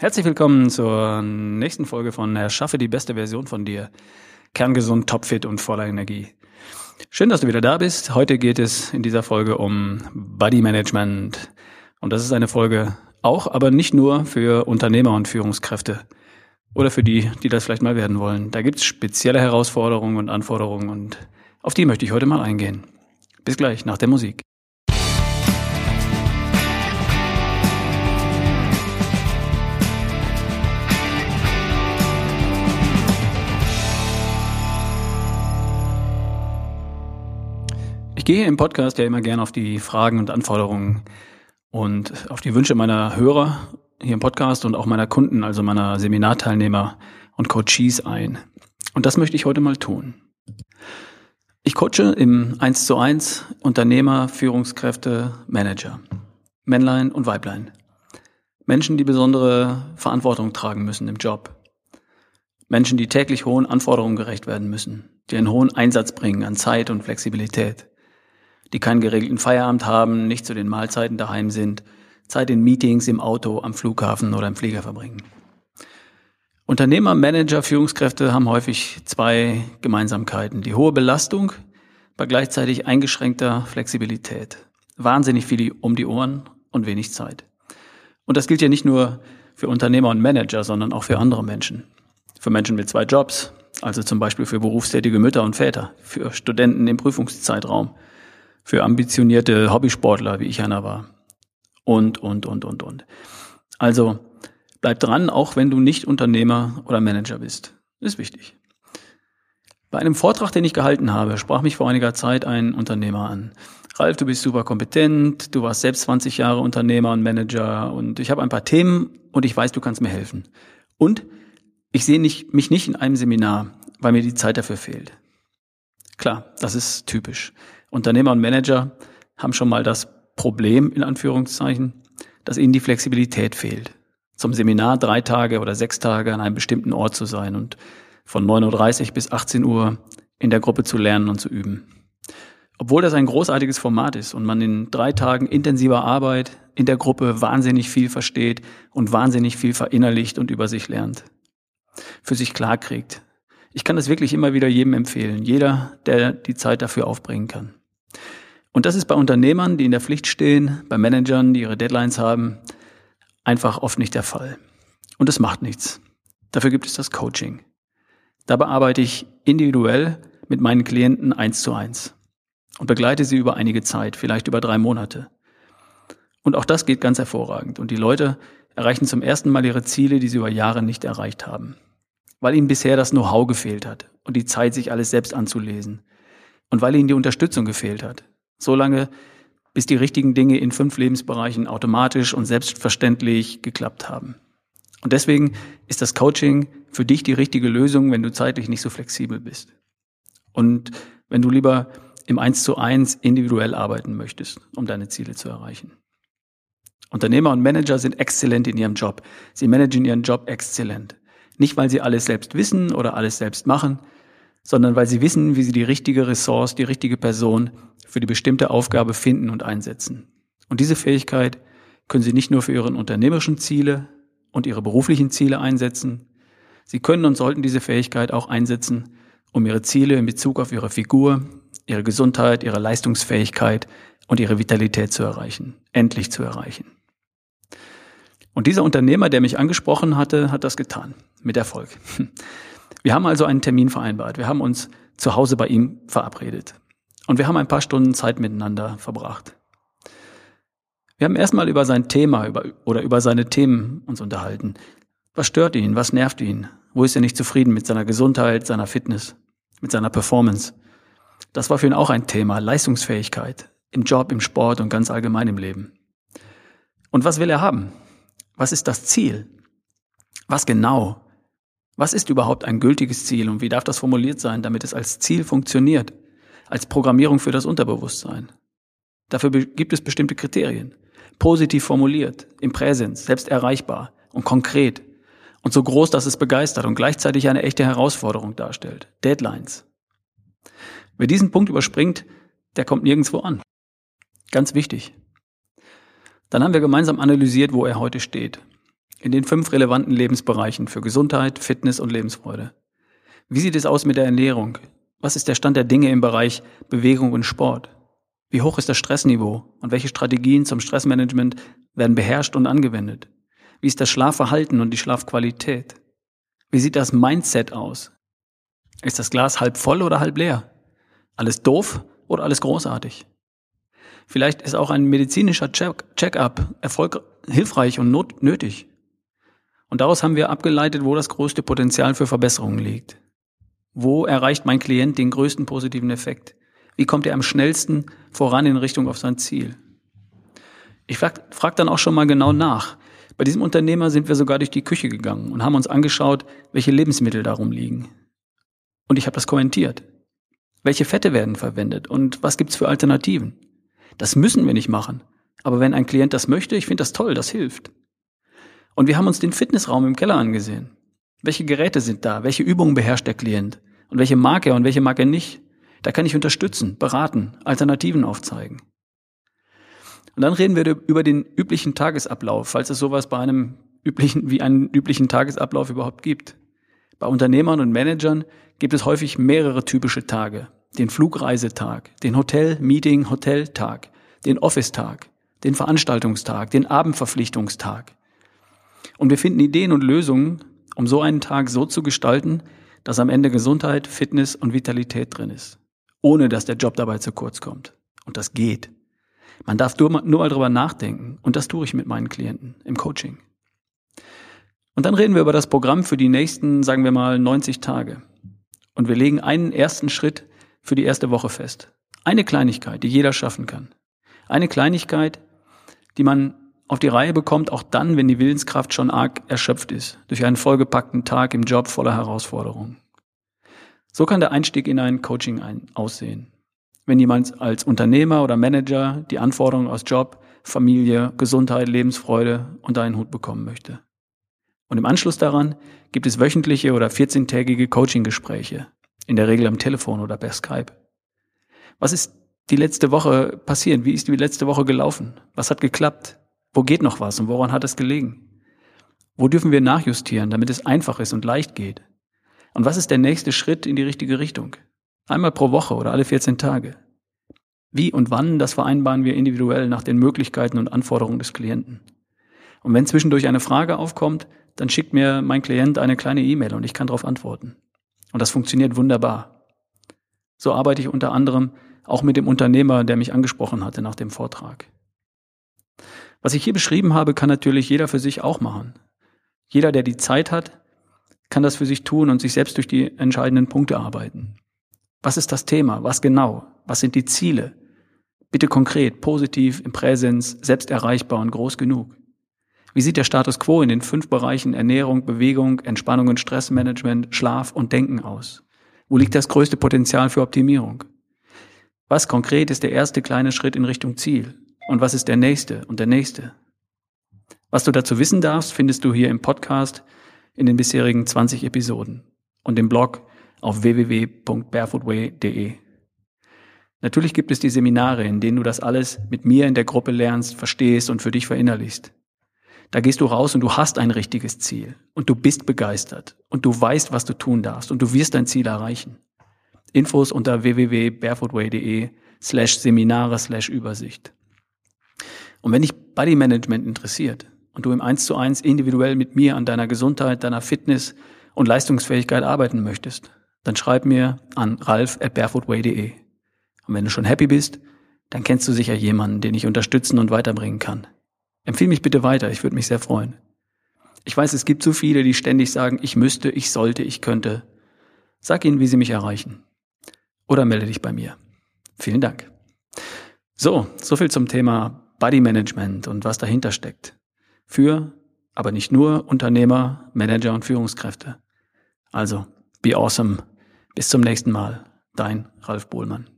Herzlich willkommen zur nächsten Folge von Erschaffe die beste Version von dir. Kerngesund, topfit und voller Energie. Schön, dass du wieder da bist. Heute geht es in dieser Folge um Body Management. Und das ist eine Folge auch, aber nicht nur für Unternehmer und Führungskräfte oder für die, die das vielleicht mal werden wollen. Da gibt es spezielle Herausforderungen und Anforderungen und auf die möchte ich heute mal eingehen. Bis gleich nach der Musik. Ich gehe im Podcast ja immer gerne auf die Fragen und Anforderungen und auf die Wünsche meiner Hörer hier im Podcast und auch meiner Kunden, also meiner Seminarteilnehmer und Coaches ein. Und das möchte ich heute mal tun. Ich coache im 1 zu 1 Unternehmer, Führungskräfte, Manager. Männlein und Weiblein. Menschen, die besondere Verantwortung tragen müssen im Job. Menschen, die täglich hohen Anforderungen gerecht werden müssen, die einen hohen Einsatz bringen an Zeit und Flexibilität die keinen geregelten Feierabend haben, nicht zu den Mahlzeiten daheim sind, Zeit in Meetings, im Auto, am Flughafen oder im Flieger verbringen. Unternehmer, Manager, Führungskräfte haben häufig zwei Gemeinsamkeiten. Die hohe Belastung bei gleichzeitig eingeschränkter Flexibilität. Wahnsinnig viel um die Ohren und wenig Zeit. Und das gilt ja nicht nur für Unternehmer und Manager, sondern auch für andere Menschen. Für Menschen mit zwei Jobs, also zum Beispiel für berufstätige Mütter und Väter, für Studenten im Prüfungszeitraum, für ambitionierte Hobbysportler, wie ich einer war. Und, und, und, und, und. Also bleib dran, auch wenn du nicht Unternehmer oder Manager bist. Ist wichtig. Bei einem Vortrag, den ich gehalten habe, sprach mich vor einiger Zeit ein Unternehmer an. Ralf, du bist super kompetent, du warst selbst 20 Jahre Unternehmer und Manager und ich habe ein paar Themen und ich weiß, du kannst mir helfen. Und ich sehe nicht, mich nicht in einem Seminar, weil mir die Zeit dafür fehlt. Klar, das ist typisch. Unternehmer und Manager haben schon mal das Problem, in Anführungszeichen, dass ihnen die Flexibilität fehlt. Zum Seminar drei Tage oder sechs Tage an einem bestimmten Ort zu sein und von 9.30 Uhr bis 18 Uhr in der Gruppe zu lernen und zu üben. Obwohl das ein großartiges Format ist und man in drei Tagen intensiver Arbeit in der Gruppe wahnsinnig viel versteht und wahnsinnig viel verinnerlicht und über sich lernt. Für sich klarkriegt. Ich kann das wirklich immer wieder jedem empfehlen. Jeder, der die Zeit dafür aufbringen kann. Und das ist bei Unternehmern, die in der Pflicht stehen, bei Managern, die ihre Deadlines haben, einfach oft nicht der Fall. Und es macht nichts. Dafür gibt es das Coaching. Dabei arbeite ich individuell mit meinen Klienten eins zu eins und begleite sie über einige Zeit, vielleicht über drei Monate. Und auch das geht ganz hervorragend. Und die Leute erreichen zum ersten Mal ihre Ziele, die sie über Jahre nicht erreicht haben, weil ihnen bisher das Know-how gefehlt hat und die Zeit, sich alles selbst anzulesen und weil ihnen die Unterstützung gefehlt hat. So lange, bis die richtigen Dinge in fünf Lebensbereichen automatisch und selbstverständlich geklappt haben. Und deswegen ist das Coaching für dich die richtige Lösung, wenn du zeitlich nicht so flexibel bist. Und wenn du lieber im Eins zu eins individuell arbeiten möchtest, um deine Ziele zu erreichen. Unternehmer und Manager sind exzellent in ihrem Job. Sie managen ihren Job exzellent. Nicht, weil sie alles selbst wissen oder alles selbst machen, sondern weil sie wissen, wie sie die richtige Ressource, die richtige Person für die bestimmte Aufgabe finden und einsetzen. Und diese Fähigkeit können sie nicht nur für ihre unternehmerischen Ziele und ihre beruflichen Ziele einsetzen, sie können und sollten diese Fähigkeit auch einsetzen, um ihre Ziele in Bezug auf ihre Figur, ihre Gesundheit, ihre Leistungsfähigkeit und ihre Vitalität zu erreichen, endlich zu erreichen. Und dieser Unternehmer, der mich angesprochen hatte, hat das getan, mit Erfolg. Wir haben also einen Termin vereinbart. Wir haben uns zu Hause bei ihm verabredet. Und wir haben ein paar Stunden Zeit miteinander verbracht. Wir haben erstmal über sein Thema über, oder über seine Themen uns unterhalten. Was stört ihn? Was nervt ihn? Wo ist er nicht zufrieden mit seiner Gesundheit, seiner Fitness, mit seiner Performance? Das war für ihn auch ein Thema. Leistungsfähigkeit. Im Job, im Sport und ganz allgemein im Leben. Und was will er haben? Was ist das Ziel? Was genau was ist überhaupt ein gültiges Ziel und wie darf das formuliert sein, damit es als Ziel funktioniert, als Programmierung für das Unterbewusstsein? Dafür gibt es bestimmte Kriterien. Positiv formuliert, im Präsens, selbst erreichbar und konkret und so groß, dass es begeistert und gleichzeitig eine echte Herausforderung darstellt. Deadlines. Wer diesen Punkt überspringt, der kommt nirgendwo an. Ganz wichtig. Dann haben wir gemeinsam analysiert, wo er heute steht In den fünf relevanten Lebensbereichen für Gesundheit, Fitness und Lebensfreude. Wie sieht es aus mit der Ernährung? Was ist der Stand der Dinge im Bereich Bewegung und Sport? Wie hoch ist das Stressniveau und welche Strategien zum Stressmanagement werden beherrscht und angewendet? Wie ist das Schlafverhalten und die Schlafqualität? Wie sieht das Mindset aus? Ist das Glas halb voll oder halb leer? Alles doof oder alles großartig? Vielleicht ist auch ein medizinischer Check-up erfolg hilfreich und not nötig. Und daraus haben wir abgeleitet, wo das größte Potenzial für Verbesserungen liegt. Wo erreicht mein Klient den größten positiven Effekt? Wie kommt er am schnellsten voran in Richtung auf sein Ziel? Ich frage frag dann auch schon mal genau nach. Bei diesem Unternehmer sind wir sogar durch die Küche gegangen und haben uns angeschaut, welche Lebensmittel darum liegen. Und ich habe das kommentiert. Welche Fette werden verwendet und was gibt's für Alternativen? Das müssen wir nicht machen. Aber wenn ein Klient das möchte, ich finde das toll, das hilft. Und wir haben uns den Fitnessraum im Keller angesehen. Welche Geräte sind da? Welche Übungen beherrscht der Klient? Und welche mag er und welche mag er nicht? Da kann ich unterstützen, beraten, Alternativen aufzeigen. Und dann reden wir über den üblichen Tagesablauf, falls es sowas bei einem üblichen, wie einen üblichen Tagesablauf überhaupt gibt. Bei Unternehmern und Managern gibt es häufig mehrere typische Tage. Den Flugreisetag, den Hotel-Meeting-Hotel-Tag, den Office-Tag, den Veranstaltungstag, den Abendverpflichtungstag. Und wir finden Ideen und Lösungen, um so einen Tag so zu gestalten, dass am Ende Gesundheit, Fitness und Vitalität drin ist, ohne dass der Job dabei zu kurz kommt. Und das geht. Man darf nur mal, nur mal drüber nachdenken. Und das tue ich mit meinen Klienten im Coaching. Und dann reden wir über das Programm für die nächsten, sagen wir mal, 90 Tage. Und wir legen einen ersten Schritt für die erste Woche fest. Eine Kleinigkeit, die jeder schaffen kann. Eine Kleinigkeit, die man auf die Reihe bekommt, auch dann, wenn die Willenskraft schon arg erschöpft ist, durch einen vollgepackten Tag im Job voller Herausforderungen. So kann der Einstieg in ein Coaching ein aussehen. Wenn jemand als Unternehmer oder Manager die Anforderungen aus Job, Familie, Gesundheit, Lebensfreude unter einen Hut bekommen möchte. Und im Anschluss daran gibt es wöchentliche oder 14-tägige Coaching-Gespräche, in der Regel am Telefon oder per Skype. Was ist die letzte Woche passiert? Wie ist die letzte Woche gelaufen? Was hat geklappt? Wo geht noch was und woran hat es gelegen? Wo dürfen wir nachjustieren, damit es einfach ist und leicht geht? Und was ist der nächste Schritt in die richtige Richtung? Einmal pro Woche oder alle 14 Tage. Wie und wann, das vereinbaren wir individuell nach den Möglichkeiten und Anforderungen des Klienten. Und wenn zwischendurch eine Frage aufkommt, dann schickt mir mein Klient eine kleine E-Mail und ich kann darauf antworten. Und das funktioniert wunderbar. So arbeite ich unter anderem auch mit dem Unternehmer, der mich angesprochen hatte nach dem Vortrag. Was ich hier beschrieben habe, kann natürlich jeder für sich auch machen. Jeder, der die Zeit hat, kann das für sich tun und sich selbst durch die entscheidenden Punkte arbeiten. Was ist das Thema? Was genau? Was sind die Ziele? Bitte konkret, positiv, im Präsens, selbst erreichbar und groß genug. Wie sieht der Status quo in den fünf Bereichen Ernährung, Bewegung, Entspannung und Stressmanagement, Schlaf und Denken aus? Wo liegt das größte Potenzial für Optimierung? Was konkret ist der erste kleine Schritt in Richtung Ziel? Und was ist der nächste und der nächste? Was du dazu wissen darfst, findest du hier im Podcast in den bisherigen 20 Episoden und im Blog auf www.barefootway.de. Natürlich gibt es die Seminare, in denen du das alles mit mir in der Gruppe lernst, verstehst und für dich verinnerlichst. Da gehst du raus und du hast ein richtiges Ziel und du bist begeistert und du weißt, was du tun darfst und du wirst dein Ziel erreichen. Infos unter www.barefootway.de slash Seminare slash Übersicht. Und wenn dich Body Management interessiert und du im Eins zu eins individuell mit mir an deiner Gesundheit, deiner Fitness und Leistungsfähigkeit arbeiten möchtest, dann schreib mir an ralf at barefootway.de. Und wenn du schon happy bist, dann kennst du sicher jemanden, den ich unterstützen und weiterbringen kann. Empfehl mich bitte weiter, ich würde mich sehr freuen. Ich weiß, es gibt so viele, die ständig sagen, ich müsste, ich sollte, ich könnte. Sag ihnen, wie sie mich erreichen. Oder melde dich bei mir. Vielen Dank. So, so viel zum Thema Body Management und was dahinter steckt. Für, aber nicht nur Unternehmer, Manager und Führungskräfte. Also, be awesome. Bis zum nächsten Mal. Dein Ralf Bohlmann.